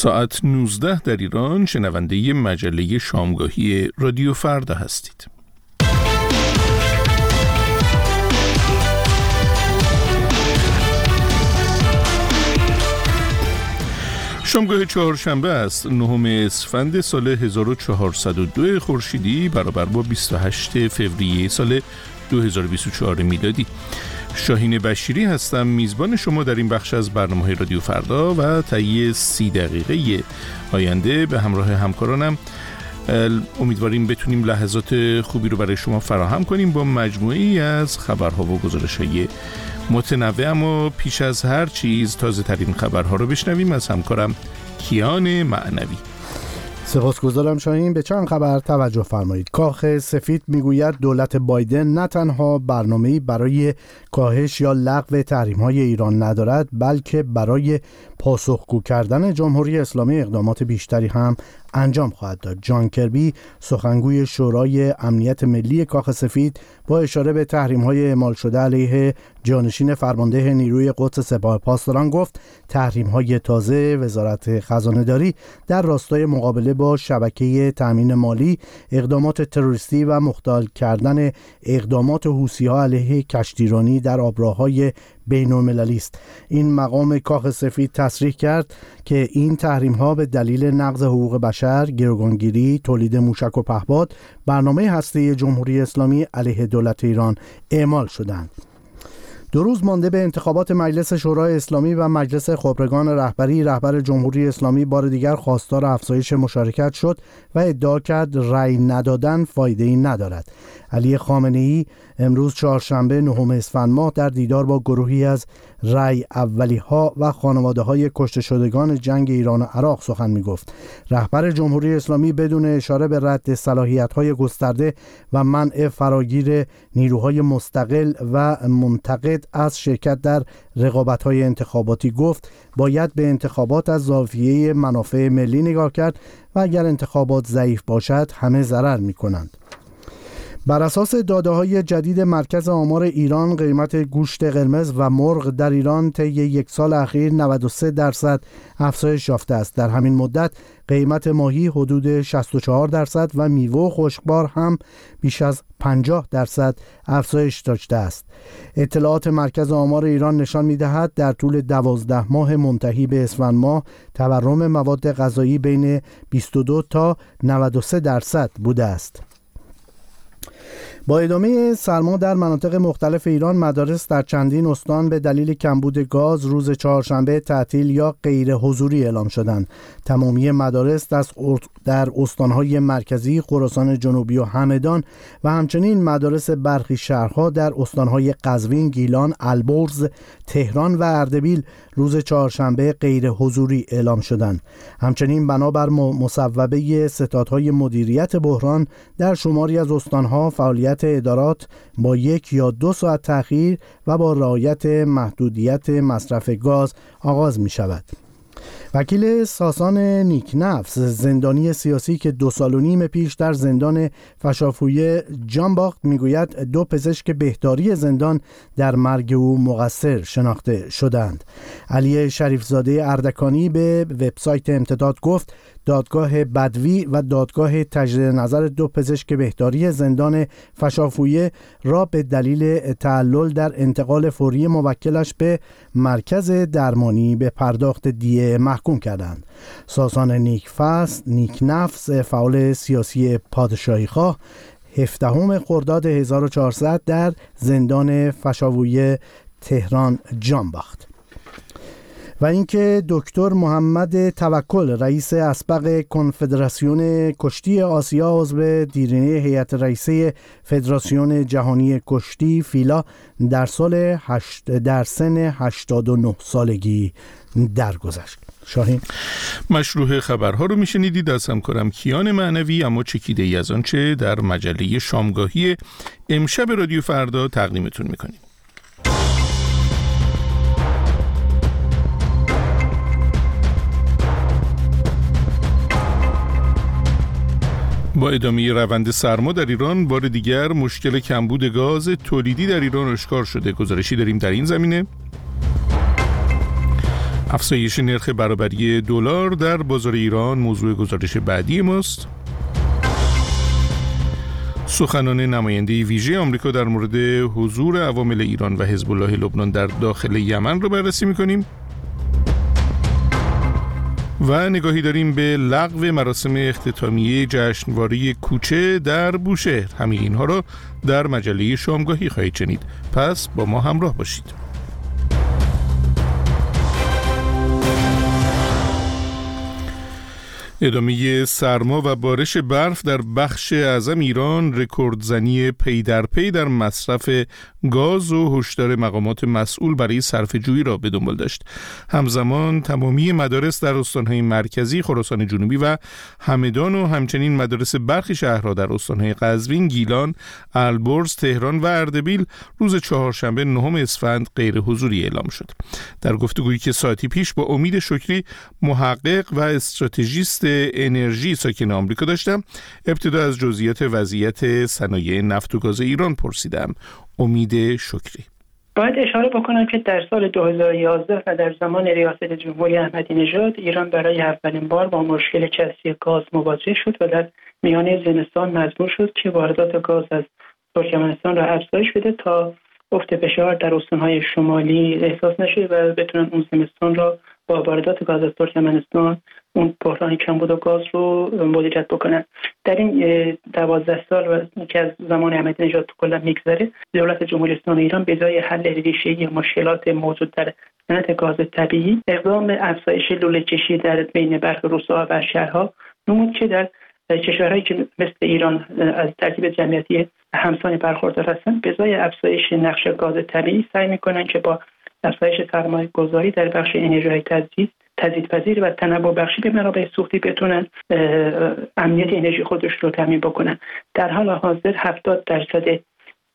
ساعت 19 در ایران شنونده مجله شامگاهی رادیو فردا هستید. شامگاه چهارشنبه است نهم اسفند سال 1402 خورشیدی برابر با 28 فوریه سال 2024 میلادی شاهین بشیری هستم. میزبان شما در این بخش از برنامه رادیو فردا و طی سی دقیقه آینده به همراه همکارانم. امیدواریم بتونیم لحظات خوبی رو برای شما فراهم کنیم با مجموعی از خبرها و گزارش های متنوع اما پیش از هر چیز تازه ترین خبرها رو بشنویم. از همکارم کیان معنوی. سپاسگزارم شاهین. به چند خبر توجه فرمایید. کاخ سفید می‌گوید دولت بایدن نه تنها برنامه‌ای برای کاهش یا لغو های ایران ندارد بلکه برای پاسخگو کردن جمهوری اسلامی اقدامات بیشتری هم انجام خواهد داد. جان کربی سخنگوی شورای امنیت ملی کاخ سفید با اشاره به تحریم های اعمال شده علیه جانشین فرمانده نیروی قدس سپاه پاسداران گفت تحریم های تازه وزارت خزانه داری در راستای مقابله با شبکه تامین مالی اقدامات تروریستی و مختال کردن اقدامات حوسی ها علیه کشتیرانی در آبراهای بین است این مقام کاخ سفید تصریح کرد که این تحریم ها به دلیل نقض حقوق بشر، گروگانگیری، تولید موشک و پهپاد، برنامه هسته جمهوری اسلامی علیه دولت ایران اعمال شدند. دو روز مانده به انتخابات مجلس شورای اسلامی و مجلس خبرگان رهبری رهبر جمهوری اسلامی بار دیگر خواستار افزایش مشارکت شد و ادعا کرد رأی ندادن فایده ای ندارد علی خامنه ای امروز چهارشنبه نهم اسفند ماه در دیدار با گروهی از رای اولی ها و خانواده های کشته شدگان جنگ ایران و عراق سخن می گفت رهبر جمهوری اسلامی بدون اشاره به رد صلاحیت های گسترده و منع فراگیر نیروهای مستقل و منتقد از شرکت در رقابت های انتخاباتی گفت باید به انتخابات از زاویه منافع ملی نگاه کرد و اگر انتخابات ضعیف باشد همه ضرر می کنند بر اساس داده های جدید مرکز آمار ایران قیمت گوشت قرمز و مرغ در ایران طی یک سال اخیر 93 درصد افزایش یافته است. در همین مدت قیمت ماهی حدود 64 درصد و میوه خشکبار هم بیش از 50 درصد افزایش داشته است. اطلاعات مرکز آمار ایران نشان می دهد در طول 12 ماه منتهی به اسفند ماه تورم مواد غذایی بین 22 تا 93 درصد بوده است. با ادامه سرما در مناطق مختلف ایران مدارس در چندین استان به دلیل کمبود گاز روز چهارشنبه تعطیل یا غیر حضوری اعلام شدند. تمامی مدارس در استانهای مرکزی خراسان جنوبی و همدان و همچنین مدارس برخی شهرها در استانهای قزوین گیلان البرز تهران و اردبیل روز چهارشنبه غیر حضوری اعلام شدند. همچنین بنابر مصوبه ستادهای مدیریت بحران در شماری از استانها فعالیت ادارات با یک یا دو ساعت تأخیر و با رعایت محدودیت مصرف گاز آغاز می شود. وکیل ساسان نیکنفس زندانی سیاسی که دو سال و نیم پیش در زندان فشافویه جانباخت می‌گوید دو پزشک بهداری زندان در مرگ او مقصر شناخته شدند. علی شریفزاده اردکانی به وبسایت امتداد گفت دادگاه بدوی و دادگاه تجدید نظر دو پزشک بهداری زندان فشافویه را به دلیل تعلل در انتقال فوری موکلش به مرکز درمانی به پرداخت دیه محکوم کردند. ساسان نیکفس نیکنفس فعال سیاسی پادشاهی خواه هفدهم خرداد 1400 در زندان فشاویه تهران جان باخت. و اینکه دکتر محمد توکل رئیس اسبق کنفدراسیون کشتی آسیا عضو دیرینه هیئت رئیسه فدراسیون جهانی کشتی فیلا در سال هشت در سن 89 سالگی درگذشت. شاهین. مشروع خبرها رو میشنیدید. از همکارم کیان معنوی اما چکیده ای از آنچه در مجله شامگاهی امشب رادیو فردا تقدیمتون می‌کنیم. با ادامه روند سرما در ایران بار دیگر مشکل کمبود گاز تولیدی در ایران آشکار شده. گزارشی داریم در این زمینه. افزایش نرخ برابری دلار در بازار ایران موضوع گزارش بعدی ماست. سخنان نماینده ویژه آمریکا در مورد حضور عوامل ایران و حزب الله لبنان در داخل یمن رو بررسی می‌کنیم. و نگاهی داریم به لغو مراسم اختتامیه جشنواره کوچه در بوشهر. همه اینها را در مجله شامگاهی خواهید شنید. پس با ما همراه باشید. ادامه سرما و بارش برف در بخش اعظم ایران رکوردزنی پی در پی در مصرف گاز و هشدار مقامات مسئول برای صرفه جویی را به دنبال داشت. همزمان تمامی مدارس در استانهای مرکزی خراسان جنوبی و همدان و همچنین مدارس برخی شهرها در استانهای قزوین گیلان البرز تهران و اردبیل روز چهارشنبه نهم اسفند غیر حضوری اعلام شد. در گفتگویی که ساعتی پیش با امید شکری محقق و استراتژیست انرژی ساکن آمریکا داشتم ابتدا از جزئیات وضعیت صنایع نفت و گاز ایران پرسیدم. امید شکری. باید اشاره بکنم که در سال 2011 و در زمان ریاست جمهوری احمدی نژاد ایران برای اولین بار با مشکل کسی گاز مواجه شد و در میانه زمستان مجبور شد که واردات گاز از ترکمنستان را افزایش بده تا افت فشار در استانهای شمالی احساس نشه و بتونن اون زمستان را با واردات گاز از ترکمنستان اون بحران کمبود و گاز رو مدیریت بکنن در این دوازده سال که از زمان احمدی نژاد کلا میگذره دولت جمهوری اسلامی ایران به جای حل ریشهای مشکلات موجود در صنعت گاز طبیعی اقدام افزایش لوله کشی در بین برخی روستاها و شهرها نمود که در کشورهایی که مثل ایران از ترکیب جمعیتی همسان برخوردار هستند به جای افزایش نقش گاز طبیعی سعی می‌کنن که با افزایش سرمایه گذاری در بخش انرژی تجدید تزیدپذیر و تنوع بخشی به منابع سوختی بتونن امنیت انرژی خودش رو تامین بکنن. در حال حاضر 70 درصد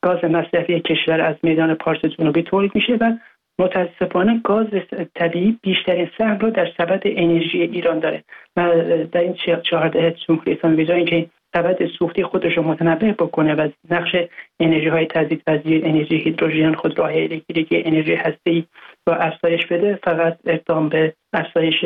گاز مصرفی کشور از میدان پارس جنوبی تولید میشه و متاسفانه گاز طبیعی بیشترین سهم رو در سبد انرژی ایران داره. و در این چهار دهه جمهوری اسلامی اینکه سبد سوختی خودش رو متنوع بکنه و نقش انرژی های تجدیدپذیر انرژی هیدروژن خودروهای الکتریکی انرژی هسته و افزایش بده فقط اقدام به افزایش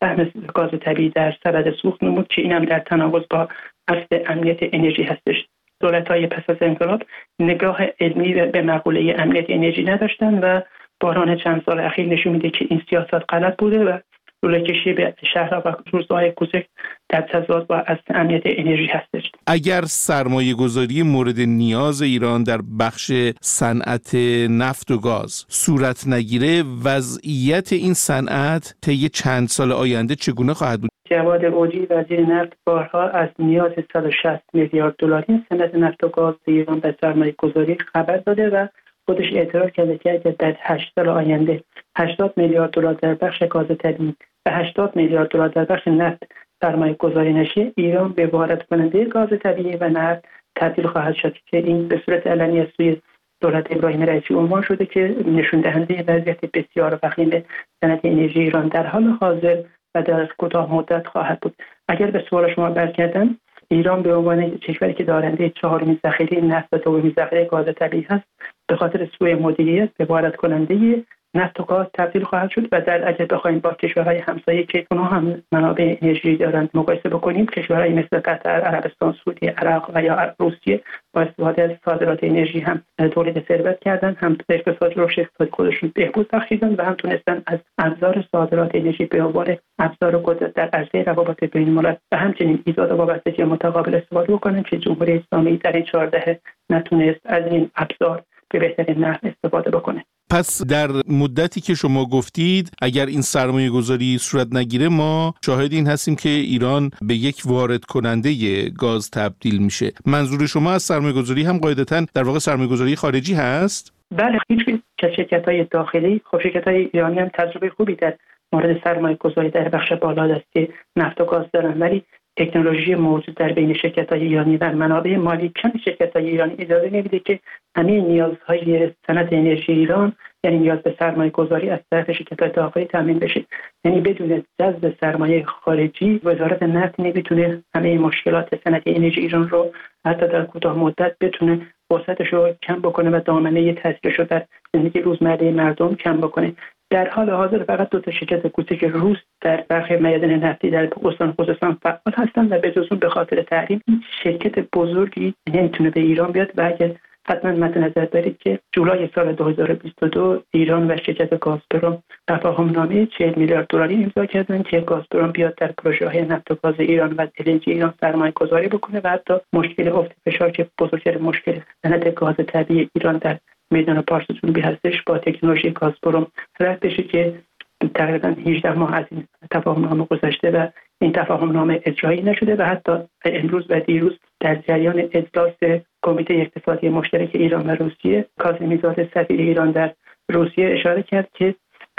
سهم گاز طبیعی در سبد سوخت نمود که اینم در تناقض با اصل امنیت انرژی هستش. دولت های پس از انقلاب نگاه علمی به مقوله امنیت انرژی نداشتن و بحران چند سال اخیر نشون میده که این سیاست غلط بوده و لوله کشی به شهر و روزهای کوچک در تضاد با از امنیت انرژی هستش. اگر سرمایه گذاری مورد نیاز ایران در بخش صنعت نفت و گاز صورت نگیره وضعیت این صنعت طی چند سال آینده چگونه خواهد بود؟ جواد اوجی وزیر نفت بارها از نیاز 160 میلیارد دلاری صنعت نفت و گاز ایران به سرمایه گذاری خبر داده و خودش اعتراف کرده که در 8 سال آینده 80 میلیارد دلار در بخش گاز طبیعی و 80 میلیارد دلار در بخش نفت سرمایه گذاری نشه ایران به وارد کننده گاز طبیعی و نفت تبدیل خواهد شد که این به صورت علنی از سوی دولت ابراهیم رئیسی عنوان شده که نشون دهنده وضعیت بسیار وخیم صنعت انرژی ایران در حال حاضر و در کوتاه مدت خواهد بود. اگر به سوال شما برگردم ایران به عنوان کشوری که دارنده چهارمین ذخیره نفت و دومین ذخیره گاز طبیعی هست به خاطر سوء مدیریت به وارد کننده نفت و گاز تبدیل خواهد شد و در اگر بخوایم با کشورهای همسایه که اونها هم منابع انرژی دارند مقایسه بکنیم کشورهای مثل قطر عربستان سعودی عراق و یا روسیه با استفاده از صادرات انرژی هم تولید ثروت کردن هم اقتصاد رشد اقتصادی خودشون بهبود بخشیدن و هم تونستن از ابزار صادرات انرژی به عنوان ابزار قدرت در عرصه روابط بین الملل و همچنین ایجاد وابستگی متقابل استفاده بکنن که جمهوری اسلامی در این چهارده نتونست از این ابزار به بهترین نحو استفاده بکنه پس در مدتی که شما گفتید اگر این سرمایه گذاری صورت نگیره ما شاهد این هستیم که ایران به یک وارد کننده گاز تبدیل میشه منظور شما از سرمایه گذاری هم قاعدتا در واقع سرمایه گذاری خارجی هست؟ بله هیچ که شرکت های داخلی خب شرکت های ایرانی هم تجربه خوبی در مورد سرمایه گذاری در بخش بالا دستی نفت و گاز دارن ولی تکنولوژی موجود در بین شرکت های ایرانی و منابع مالی کم شرکت های ایرانی اجازه نمیده که همه نیازهای صنعت انرژی ایران یعنی نیاز به سرمایه گذاری از طرف شرکت های داخلی تامین بشه. یعنی بدون جذب سرمایه خارجی وزارت نفت نمی‌تونه همه مشکلات صنعت انرژی ایران رو حتی در کوتاه مدت بتونه وسعتش رو کم بکنه و دامنه تاثیرش رو در زندگی روزمره مردم کم بکنه. در حال حاضر فقط دو تا شرکت کوچک روس در برخی میادین نفتی در استان خوزستان فعال هستند و به جزون به خاطر تحریم شرکت بزرگی نمی‌تونه به ایران بیاد و اگر حتما مد نظر دارید که جولای سال 2022 ایران و شرکت گازپروم تفاهم نامه 40 میلیارد دلاری امضا کردن که گازپروم بیاد در پروژه های نفت و گاز ایران و النجی ایران سرمایه گذاری بکنه و حتی مشکل افت فشار که بزرگتر مشکل صنعت گاز طبیعی ایران در میدان پارس جنوبی هستش با تکنولوژی گازپروم رد بشه که تقریبا 18 ماه از این تفاهم نامه گذشته و این تفاهم نامه اجرایی نشده و حتی امروز و دیروز در جریان اجلاس کمیته اقتصادی مشترک ایران و روسیه کاظمی سفیر ایران در روسیه اشاره کرد که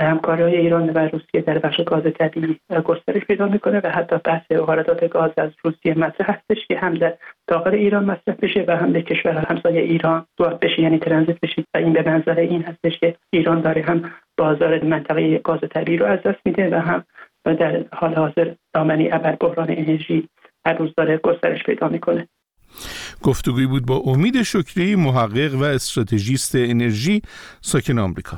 همکاری ایران و روسیه در بخش گاز طبیعی گسترش پیدا می‌کنه و حتی بحث واردات گاز از روسیه مطرح هستش که هم در داخل ایران مصرف بشه و هم به کشور همسایه ایران وارد بشه. یعنی ترانزیت بشه. و این به منظر این هستش که ایران داره هم بازار منطقه گاز طبیعی رو از دست میده و هم در حال حاضر دامنی ابر بحران انرژی هر روز داره گسترش پیدا می‌کنه. گفتگوی بود با امید شکری محقق و استراتژیست انرژی ساکن آمریکا.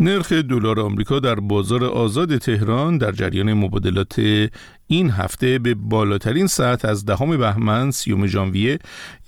نرخ دلار آمریکا در بازار آزاد تهران در جریان مبادلات این هفته به بالاترین ساعت از دهم بهمن سیوم ژانویه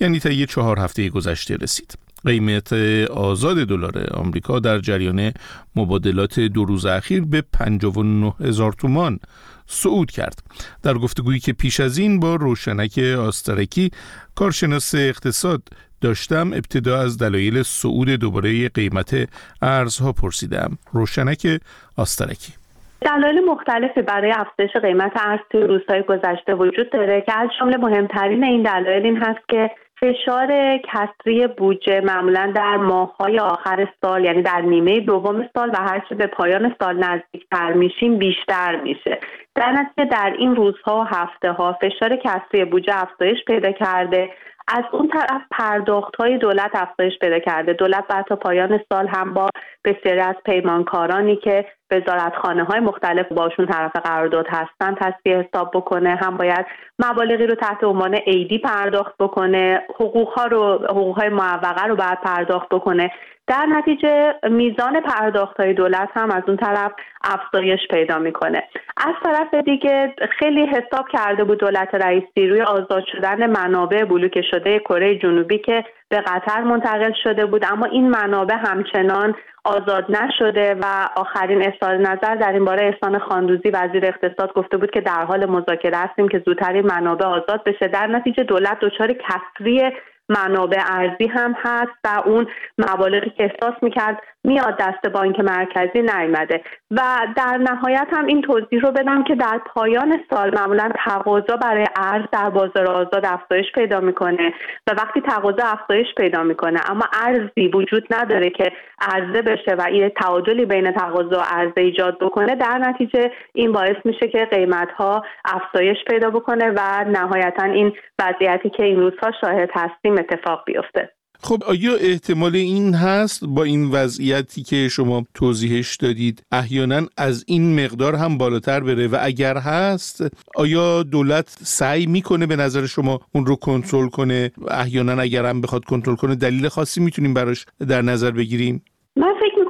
یعنی طی چهار هفته گذشته رسید. قیمت آزاد دلار آمریکا در جریان مبادلات دو روز اخیر به 59 هزار تومان صعود کرد در گفتگویی که پیش از این با روشنک آسترکی کارشناس اقتصاد داشتم ابتدا از دلایل صعود دوباره قیمت ارزها پرسیدم. روشنک آسترکی. دلایل مختلفی برای افزایش قیمت ارز توی روزهای گذشته وجود داره که از جمله مهمترین این دلایل این هست که فشار کسری بودجه معمولا در ماههای آخر سال یعنی در نیمه دوم سال و هرچه به پایان سال نزدیکتر میشیم بیشتر میشه. در نتیجه در این روزها و هفته ها فشار کسری بودجه افزایش پیدا کرده. از اون طرف پرداخت های دولت افزایش پیدا کرده. دولت بعد تا پایان سال هم با بسیاری از پیمانکارانی که وزارتخانه های مختلف باشون طرف قرارداد هستن تصفیه حساب بکنه. هم باید مبالغی رو تحت عنوان ایدی پرداخت بکنه. حقوق ها رو حقوق های معوقه رو باید پرداخت بکنه. در نتیجه میزان پرداخت های دولت هم از اون طرف افزایش پیدا می‌کنه. از طرف دیگه خیلی حساب کرده بود دولت رئیسی روی آزاد شدن منابع بلوک شده کره جنوبی که به قطر منتقل شده بود اما این منابع همچنان آزاد نشده و آخرین اظهار نظر در این باره احسان خاندوزی وزیر اقتصاد گفته بود که در حال مذاکره هستیم که زودتر این منابع آزاد بشه. در نتیجه دولت دچار کسری منابع ارزی هم هست و اون مبالغی که احساس می‌کرد میاد دست بانک مرکزی نیامده و در نهایت هم این توضیح رو بدم که در پایان سال معمولا تقاضا برای ارز در بازار آزاد افزایش پیدا می‌کنه و وقتی تقاضا افزایش پیدا می‌کنه اما ارزی وجود نداره که عرضه بشه و این تعادلی بین تقاضا و عرضه ایجاد بکنه. در نتیجه این باعث میشه که قیمت ها افزایش پیدا بکنه و نهایتا این وضعیتی که این روزها شاهد هستیم اتفاق بیفته. خب آیا احتمال این هست با این وضعیتی که شما توضیحش دادید احیانا از این مقدار هم بالاتر بره؟ و اگر هست آیا دولت سعی می‌کنه به نظر شما اون رو کنترل کنه؟ احیانا اگر هم بخواد کنترل کنه دلیل خاصی می‌تونیم براش در نظر بگیریم؟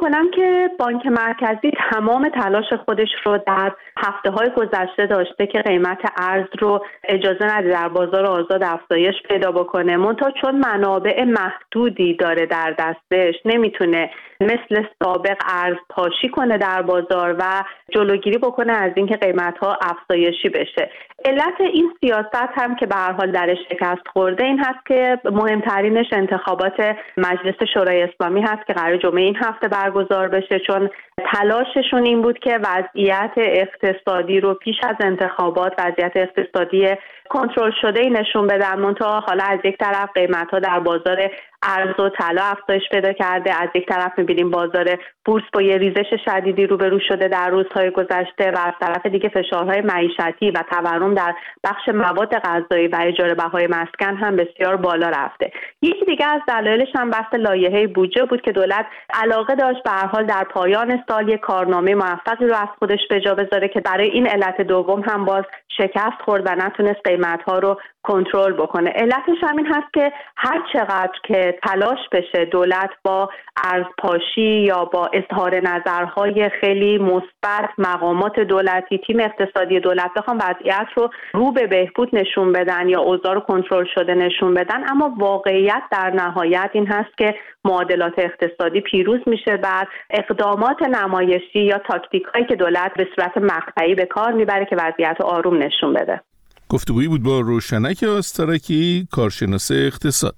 می‌کنم که بانک مرکزی تمام تلاش خودش رو در هفته های گذشته داشته که قیمت ارز رو اجازه نده در بازار آزاد افزایش پیدا بکنه. منتها چون منابع محدودی داره در دستش نمی‌تونه مثل سابق ارز پاشی کنه در بازار و جلوگیری بکنه از اینکه قیمت ها افزایشی بشه. علت این سیاست هم که به هر حال درش شکست خورده این هست که مهمترینش انتخابات مجلس شورای اسلامی هست که قرار جمعه این هفته برگزار بشه چون تلاششون این بود که وضعیت اقتصادی رو پیش از انتخابات وضعیت اقتصادی کنترل شده ای نشون بدن منتها حالا از یک طرف قیمت ها در بازار ارز و طلا افزایش پیدا کرده. از یک طرف می‌بینیم بازار بورس با یه ریزش شدیدی روبرو شده در روزهای گذشته و از طرف دیگه فشارهای معیشتی و تورم در بخش مواد غذایی و اجاره بهای مسکن هم بسیار بالا رفته. یکی دیگه از دلایلش هم بحث لایحه بودجه بود که دولت علاقه داشت به هر حال در پایان سال یک کارنامه موفقی رو از خودش به جا بذاره که برای این علت دوم هم باز شکست خورد و نتونست قیمت ها رو کنترل بکنه. علتش همین هست که هر چقدر که تلاش بشه دولت با ارزپاشی یا با اظهار نظرهای خیلی مثبت مقامات دولتی تیم اقتصادی دولت بخوام وضعیت رو رو به بهبود نشون بدن یا اوضاع رو کنترل شده نشون بدن. اما واقعیت در نهایت این هست که معادلات اقتصادی پیروز میشه بر اقدامات نمایشی یا تاکتیک هایی که دولت به صورت مقطعی به کار می‌بره که وضعیت آروم نشون بده. گفتگویی بود با روشنک آسترکی کارشناس اقتصاد.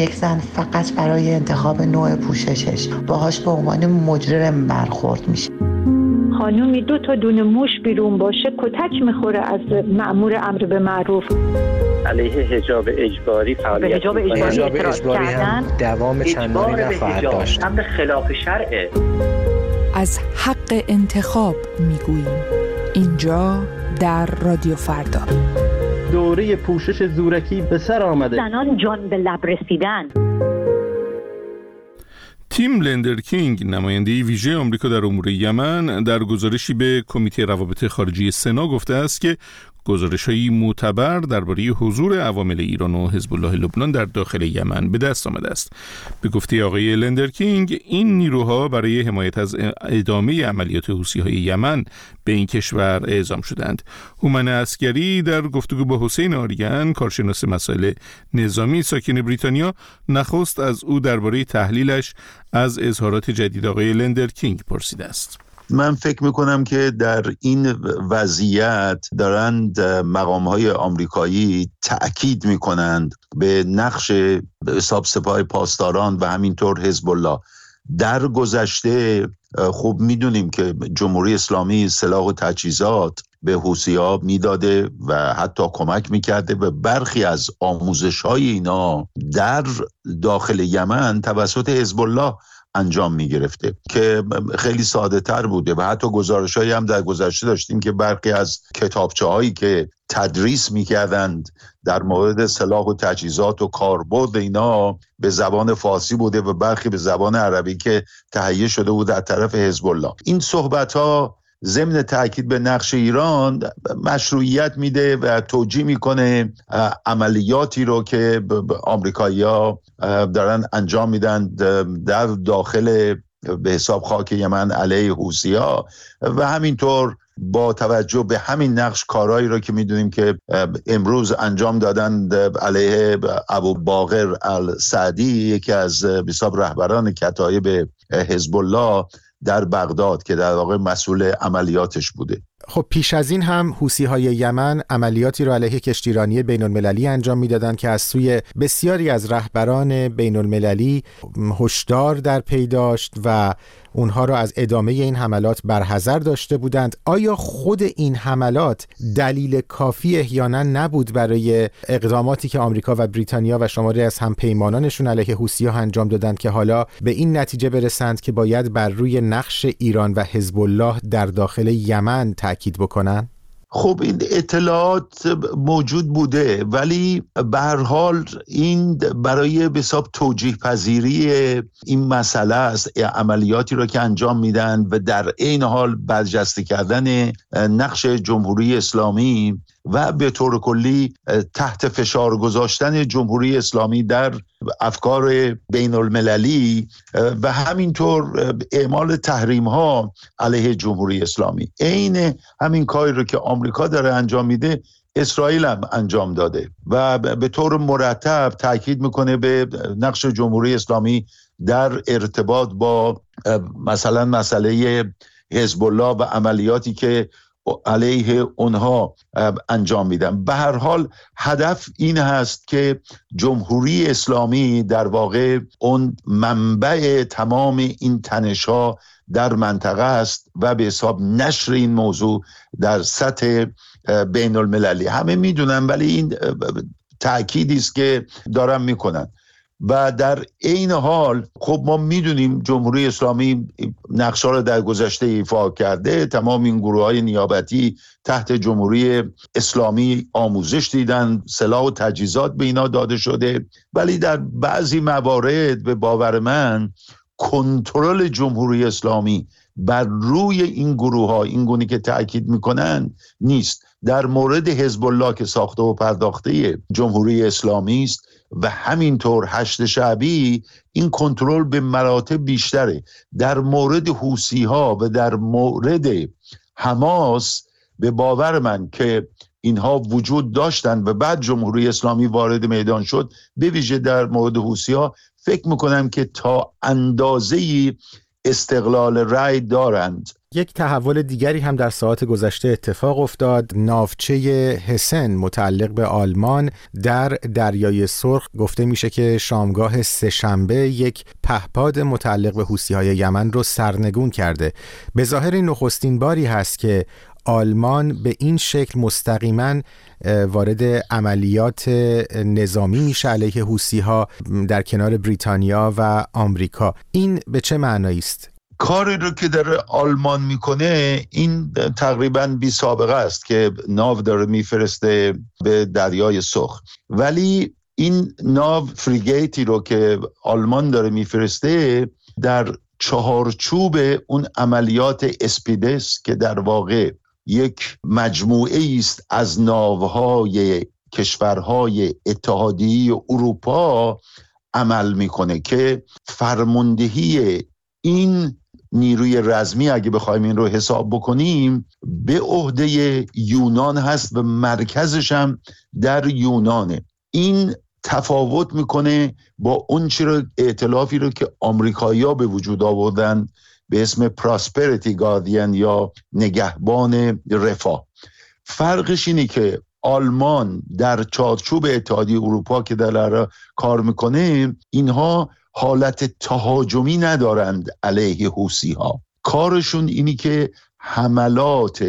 یک زن فقط برای انتخاب نوع پوششش. باهاش به عنوان مجرم برخورد میشه. خانومی دو تا دونه موش بیرون باشه کتک می‌خوره از معمور امر به معروف. علیه حجاب اجباری فعالیت حجاب اجباری, حجاب اجباری هم دوام چندانی نخواهد داشت. امر خلاف شرعه. از حق انتخاب می‌گوییم. اینجا در رادیو فردا. دوره پوشش زورکی به سر آمده. زنان جان به لب رسیدن. تیم لندر کینگ نماینده ویژه آمریکا در امور یمن در گزارشی به کمیته روابط خارجی سنا گفته است که گزارش هایی معتبر درباره حضور عوامل ایران و حزب الله لبنان در داخل یمن به دست آمده است. به گفته آقای لندرکینگ این نیروها برای حمایت از ادامه عملیات حوسی های یمن به این کشور اعزام شدند. هومن اسکری در گفتگو با حسین آریان کارشناس مسائل نظامی ساکن بریتانیا نخست از او درباره تحلیلش از اظهارات جدید آقای لندرکینگ پرسیده است. من فکر می‌کنم که در این وضعیت دارند مقام های آمریکایی تأکید می‌کنند به نقش حساس سپاه پاسداران و همینطور حزب الله در گذشته خب می‌دونیم که جمهوری اسلامی سلاح و تجهیزات به ها می‌داده و حتی کمک می‌کرده به برخی از آموزش های اینا در داخل یمن توسط حزب الله انجام می گرفته که خیلی ساده تر بوده و حتی گزارش هایی هم در گذشته داشتیم که برخی از کتابچه هایی که تدریس می‌کردند در مورد سلاح و تجهیزات و کاربرد اینا به زبان فارسی بوده و برخی به زبان عربی که تهیه شده بود در طرف حزب الله. این صحبت ها ضمن تاکید به نقش ایران مشروعیت میده و توجیه می‌کنه عملیاتی رو که آمریکایی‌ها دارن انجام میدن در داخل به حساب خاک یمن علیه ها و همینطور با توجه به همین نقش کارهایی رو که می‌دونیم که امروز انجام دادن علیه ابو باقر السعدی یکی از حساب رهبران کتایب حزب الله در بغداد که در واقع مسئول عملیاتش بوده. خب پیش از این هم حوسی های یمن عملیاتی را علیه کشتیرانی بین المللی انجام می‌دادند که از سوی بسیاری از رهبران بین المللی هشدار در پی داشت و اونها را از ادامه این حملات برحذر داشته بودند. آیا خود این حملات دلیل کافی احیانا نبود برای اقداماتی که آمریکا و بریتانیا و شماری از همپیمانانشون علیه ها انجام دادند که حالا به این نتیجه برسند که باید بر روی نقش ایران و حزب الله در داخل یمن تاکید بکنن؟ خب این اطلاعات موجود بوده ولی به حال این برای حساب توجیه پذیری این مسئله است عملیاتی را که انجام میدن و در عین حال برجسته کردن نقش جمهوری اسلامی و به طور کلی تحت فشار گذاشتن جمهوری اسلامی در افکار بین المللی و همینطور اعمال تحریم ها علیه جمهوری اسلامی. عین همین کاری رو که آمریکا داره انجام میده اسرائیل هم انجام داده. و به طور مرتب تاکید می‌کنه به نقش جمهوری اسلامی در ارتباط با مثلا مسئله حزب الله و عملیاتی که علیه اونها انجام میدن. به هر حال هدف این هست که جمهوری اسلامی در واقع اون منبع تمام این تنش ها در منطقه است و به حساب نشر این موضوع در سطح بین المللی همه می‌دونن ولی این تأکیدی است که دارن می‌کنن. و در عین حال خب ما می‌دونیم جمهوری اسلامی نقشه رو در گذشته ایفا کرده. تمام این گروه های نیابتی تحت جمهوری اسلامی آموزش دیدن سلاح و تجهیزات به اینا داده شده. ولی در بعضی موارد به باور من کنترل جمهوری اسلامی بر روی این گروه ها این گونی که تاکید می‌کنن نیست. در مورد حزب الله که ساخته و پرداخته جمهوری اسلامی است و همینطور هشت شعبی این کنترل به مراتب بیشتره. در مورد حوسی ها و در مورد حماس به باور من که اینها وجود داشتن و بعد جمهوری اسلامی وارد میدان شد به ویژه در مورد حوسی ها فکر می‌کنم که تا اندازه استقلال رأی دارند. یک تحول دیگری هم در ساعت گذشته اتفاق افتاد. ناوچه هسن متعلق به آلمان در دریای سرخ گفته میشه که شامگاه سهشنبه یک پهپاد متعلق به حوسی های یمن رو سرنگون کرده. به ظاهر نخستین باری هست که آلمان به این شکل مستقیما وارد عملیات نظامی میشه علیه حوسی ها در کنار بریتانیا و آمریکا. این به چه معنایی است کاری رو که داره آلمان می‌کنه این تقریبا بی سابقه است که ناو داره میفرسته به دریای سرخ. ولی این ناو فریگیتی رو که آلمان داره میفرسته در چهارچوب اون عملیات اسپیدس که در واقع یک مجموعه است از ناوهای کشورهای اتحادیه اروپا عمل می‌کنه که فرماندهی این نیروی رزمی اگه بخوایم این رو حساب بکنیم به عهده یونان هست و مرکزش هم در یونانه. این تفاوت می‌کنه با اون رو اعتلافی رو که آمریکایی‌ها به وجود آوردن به اسم پراسپریتی گاردین یا نگهبان رفاه. فرقش اینه که آلمان در چارچوب اتحادیه اروپا که در کار می‌کنه اینها حالت تهاجمی ندارند علیه حوسی ها کارشون اینی که حملات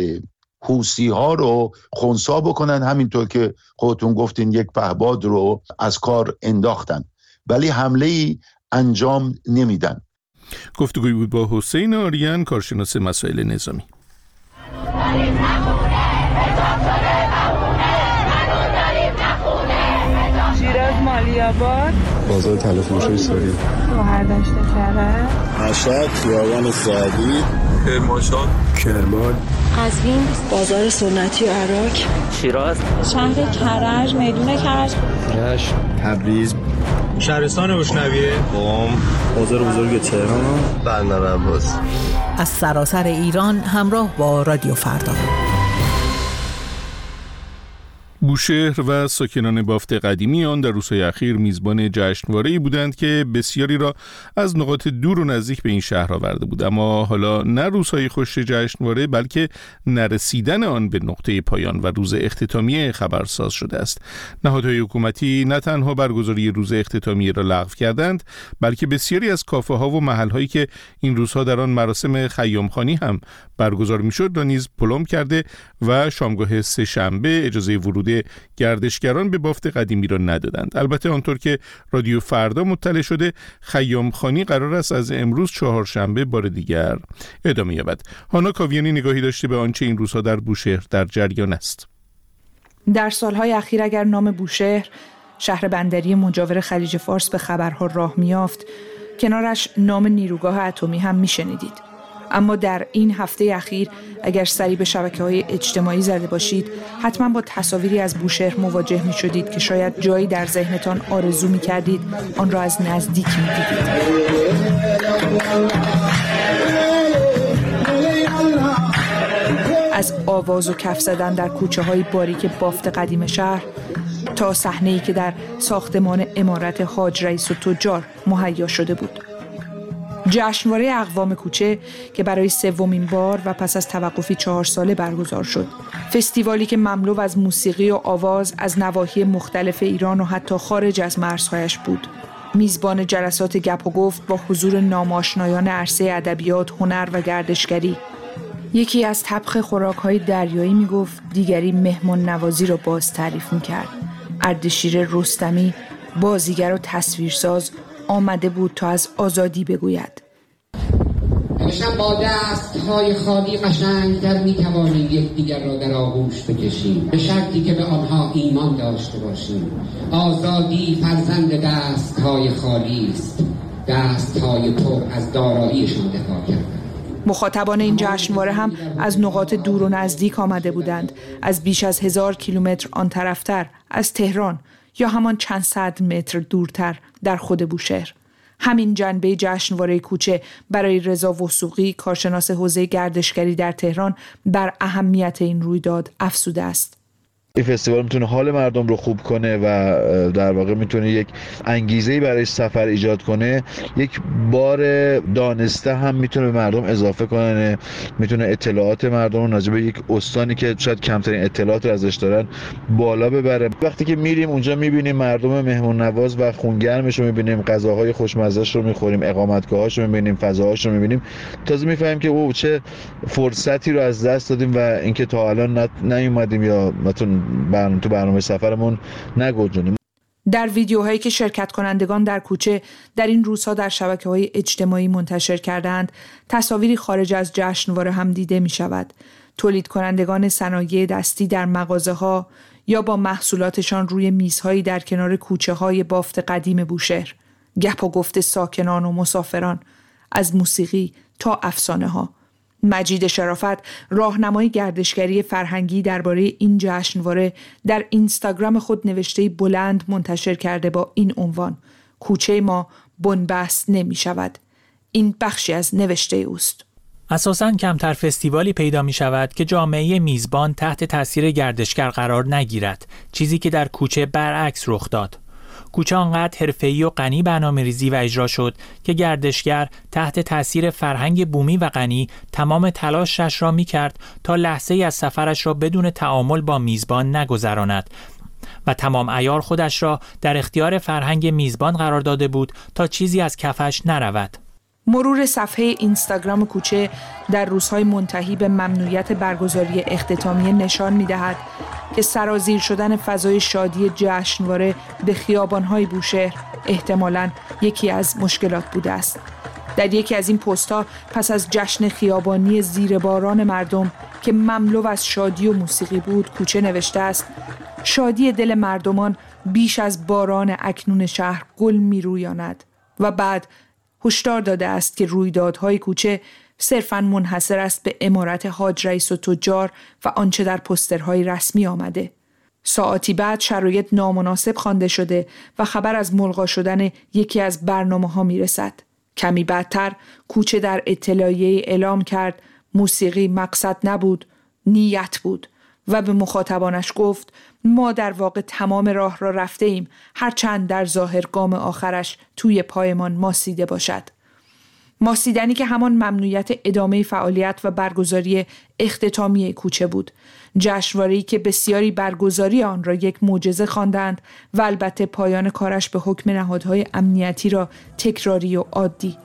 حوسی ها رو خونسا بکنن همینطور که خودتون گفتین یک پهباد رو از کار انداختن. ولی حمله ای انجام نمیدن. گفتگوی بود با حسین آریان کارشناس مسائل نظامی. مالی آباد بازار تلف موشای ساری هر دشت کرد مشهد خیابان سعدی. کرمانشاه. کرمان. قزوین. بازار سنتی عراق. شیراز. شهر کرج میدون کرج. رشت تبریز. شهرستان بشنویه قم بازار بزرگ تهران. بندر عباس. از سراسر ایران همراه با رادیو فردا. بوشهر و ساکنان بافت قدیمی آن در روزهای اخیر میزبان جشنواره‌ای بودند که بسیاری را از نقاط دور و نزدیک به این شهر آورده بود. اما حالا نه روزهای خوش جشنواره بلکه نرسیدن آن به نقطه پایان و روز اختتامیه خبرساز شده است. نهادهای حکومتی نه تنها برگزاری روز اختتامیه را لغو کردند بلکه بسیاری از کافه ها و محل هایی که این روزها در آن مراسم خیامخانی هم برگزار می‌شد را نیز پلم کرده و شامگاه سه شنبه اجازه ورود گردشگران به بافت قدیمی را ندادند. البته آنطور که رادیو فردا مطلع شده خیام خانی قرار است از امروز چهارشنبه بار دیگر ادامه یابد. هانا کاویانی نگاهی داشته به آنچه این روزها در بوشهر در جریان است. در سالهای اخیر اگر نام بوشهر شهر بندری مجاور خلیج فارس به خبرها راه میافت کنارش نام نیروگاه اتمی هم میشنیدید. اما در این هفته اخیر اگر سری به شبکه های اجتماعی زده باشید حتما با تصاویری از بوشهر مواجه می شدید که شاید جایی در ذهنتان آرزو می کردید آن را از نزدیک می دیدید. از آواز و کف زدن در کوچه های باریک بافت قدیم شهر تا صحنه‌ای که در ساختمان امارت حاج رئیس و تجار مهیا شده بود جشنواره اقوام کوچه که برای سومین بار و پس از توقفی چهار ساله برگزار شد. فستیوالی که مملو از موسیقی و آواز از نواحی مختلف ایران و حتی خارج از مرزهایش بود. میزبان جلسات گپ و گفت با حضور ناماشنایان عرصه ادبیات، هنر و گردشگری. یکی از طبخ خوراک های دریایی می گفت دیگری مهمان نوازی را باز تعریف می کرد اردشیر رستمی بازیگر و تصویرساز آمده بود تا از آزادی بگوید. امشب با دست های خالی قشنگ در می توانیم یکدیگر را در آغوش بکشیم. به شرطی که به آنها ایمان داشته باشیم. آزادی فرزند دست های خالی است. دست های پر از داراییشان دفاع کردن مخاطبان این جشنواره هم از نقاط دور و نزدیک آمده بودند. از بیش از هزار کیلومتر آن طرفتر از تهران. یا همان چند صد متر دورتر در خود بوشهر. همین جنبه جشنواره کوچه برای رضا وسوقی کارشناس حوزه گردشگری در تهران بر اهمیت این رویداد افزوده است. این فستیوال می‌تونه حال مردم رو خوب کنه و در واقع می‌تونه یک انگیزه برای سفر ایجاد کنه. یک بار دانسته هم می‌تونه به مردم اضافه کنه. می‌تونه اطلاعات مردم رو به یک استانی که شاید کمترین اطلاعات رو ازش دارن بالا ببره. وقتی که میریم اونجا می‌بینیم مردم مهمون نواز و خونگرمش رو می‌بینیم غذاهای خوشمزهش رو می‌خوریم اقامتگاهاش رو می‌بینیم فضاهاش رو می‌بینیم. تازه می‌فهمیم که او چه فرصتی رو از دست دادیم و اینکه تا الان نیومدیم یا نتون برنامه تو برنامه سفرمون. نگنجونیم در ویدیوهایی که شرکت کنندگان در کوچه در این روزها در شبکه های اجتماعی منتشر کردند تصاویری خارج از جشنواره هم دیده می شود. تولید کنندگان صنایع دستی در مغازه ها یا با محصولاتشان روی میزهایی در کنار کوچه های بافت قدیم بوشهر. گپ و گفت ساکنان و مسافران از موسیقی تا افسانه ها مجید شرافت راهنمای گردشگری فرهنگی درباره این جشنواره در اینستاگرام خود نوشته بلند منتشر کرده با این عنوان کوچه ما بنبست نمی شود این بخشی از نوشته اوست. اساسا کمتر فستیوالی پیدا می شود که جامعه میزبان تحت تاثیر گردشگر قرار نگیرد چیزی که در کوچه برعکس رخ داد. کوچه آنقدر حرفه‌ای و غنی برنامه ریزی و اجرا شد که گردشگر تحت تاثیر فرهنگ بومی و غنی تمام تلاشش را می کرد تا لحظه از سفرش را بدون تعامل با میزبان نگذراند و تمام ایار خودش را در اختیار فرهنگ میزبان قرار داده بود تا چیزی از کفش نرود. مرور صفحه اینستاگرام کوچه در روزهای منتهی به ممنوعیت برگزاری اختتامیه نشان می دهد که سرازیر شدن فضای شادی جشنواره به خیابانهای بوشهر احتمالا یکی از مشکلات بوده است. در یکی از این پستها پس از جشن خیابانی زیر باران مردم که مملو از شادی و موسیقی بود کوچه نوشته است شادی دل مردمان بیش از باران اکنون شهر گل می رویاند و بعد هشدار داده است که رویدادهای کوچه صرفا منحصر است به امارت حاج رئیس و تجار و آنچه در پسترهای رسمی آمده. ساعتی بعد شرایط نامناسب خوانده شده و خبر از ملغا شدن یکی از برنامه ها می رسد. کمی بعدتر کوچه در اطلاعیه اعلام کرد موسیقی مقصد نبود نیت بود و به مخاطبانش گفت ما در واقع تمام راه را رفته ایم هرچند در ظاهر گام آخرش توی پایمان ماسیده باشد. ماسیدنی که همان ممنوعیت ادامه فعالیت و برگزاری اختتامی کوچه بود جشنواره‌ای که بسیاری برگزاری آن را یک معجزه خواندند و البته پایان کارش به حکم نهادهای امنیتی را تکراری و عادی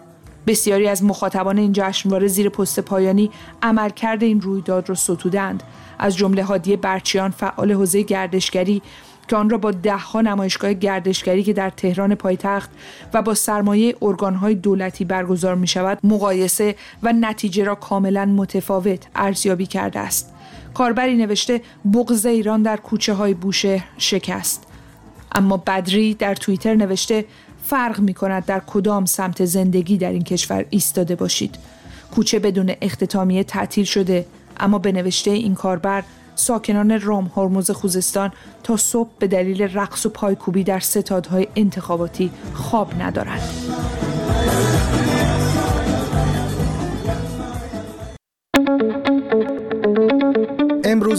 بسیاری از مخاطبان این جشنواره زیر پست پایانی عملکرد این رویداد را ستودند از جمله هادی برچیان فعال حوزه گردشگری که آن را با دهها نمایشگاه گردشگری که در تهران پایتخت و با سرمایه ارگانهای دولتی برگزار می شود مقایسه و نتیجه را کاملا متفاوت ارزیابی کرده است. کاربری نوشته بغض ایران در کوچه های بوشه شکست. اما بدری در توییتر نوشته فرق می کند در کدام سمت زندگی در این کشور ایستاده باشید. کوچه بدون اختتامیه تعطیل شده اما به نوشته این کاربر ساکنان رام هرمز خوزستان تا صبح به دلیل رقص و پایکوبی در ستادهای انتخاباتی خواب ندارند.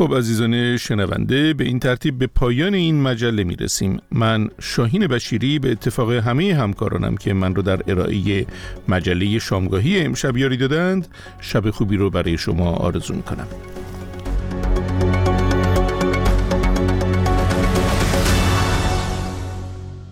خب عزیزان شنونده به این ترتیب به پایان این مجله می رسیم من شاهین بشیری به اتفاق همه همکارانم که من رو در ارائه مجله شامگاهی امشب یاری دادند شب خوبی رو برای شما آرزو می کنم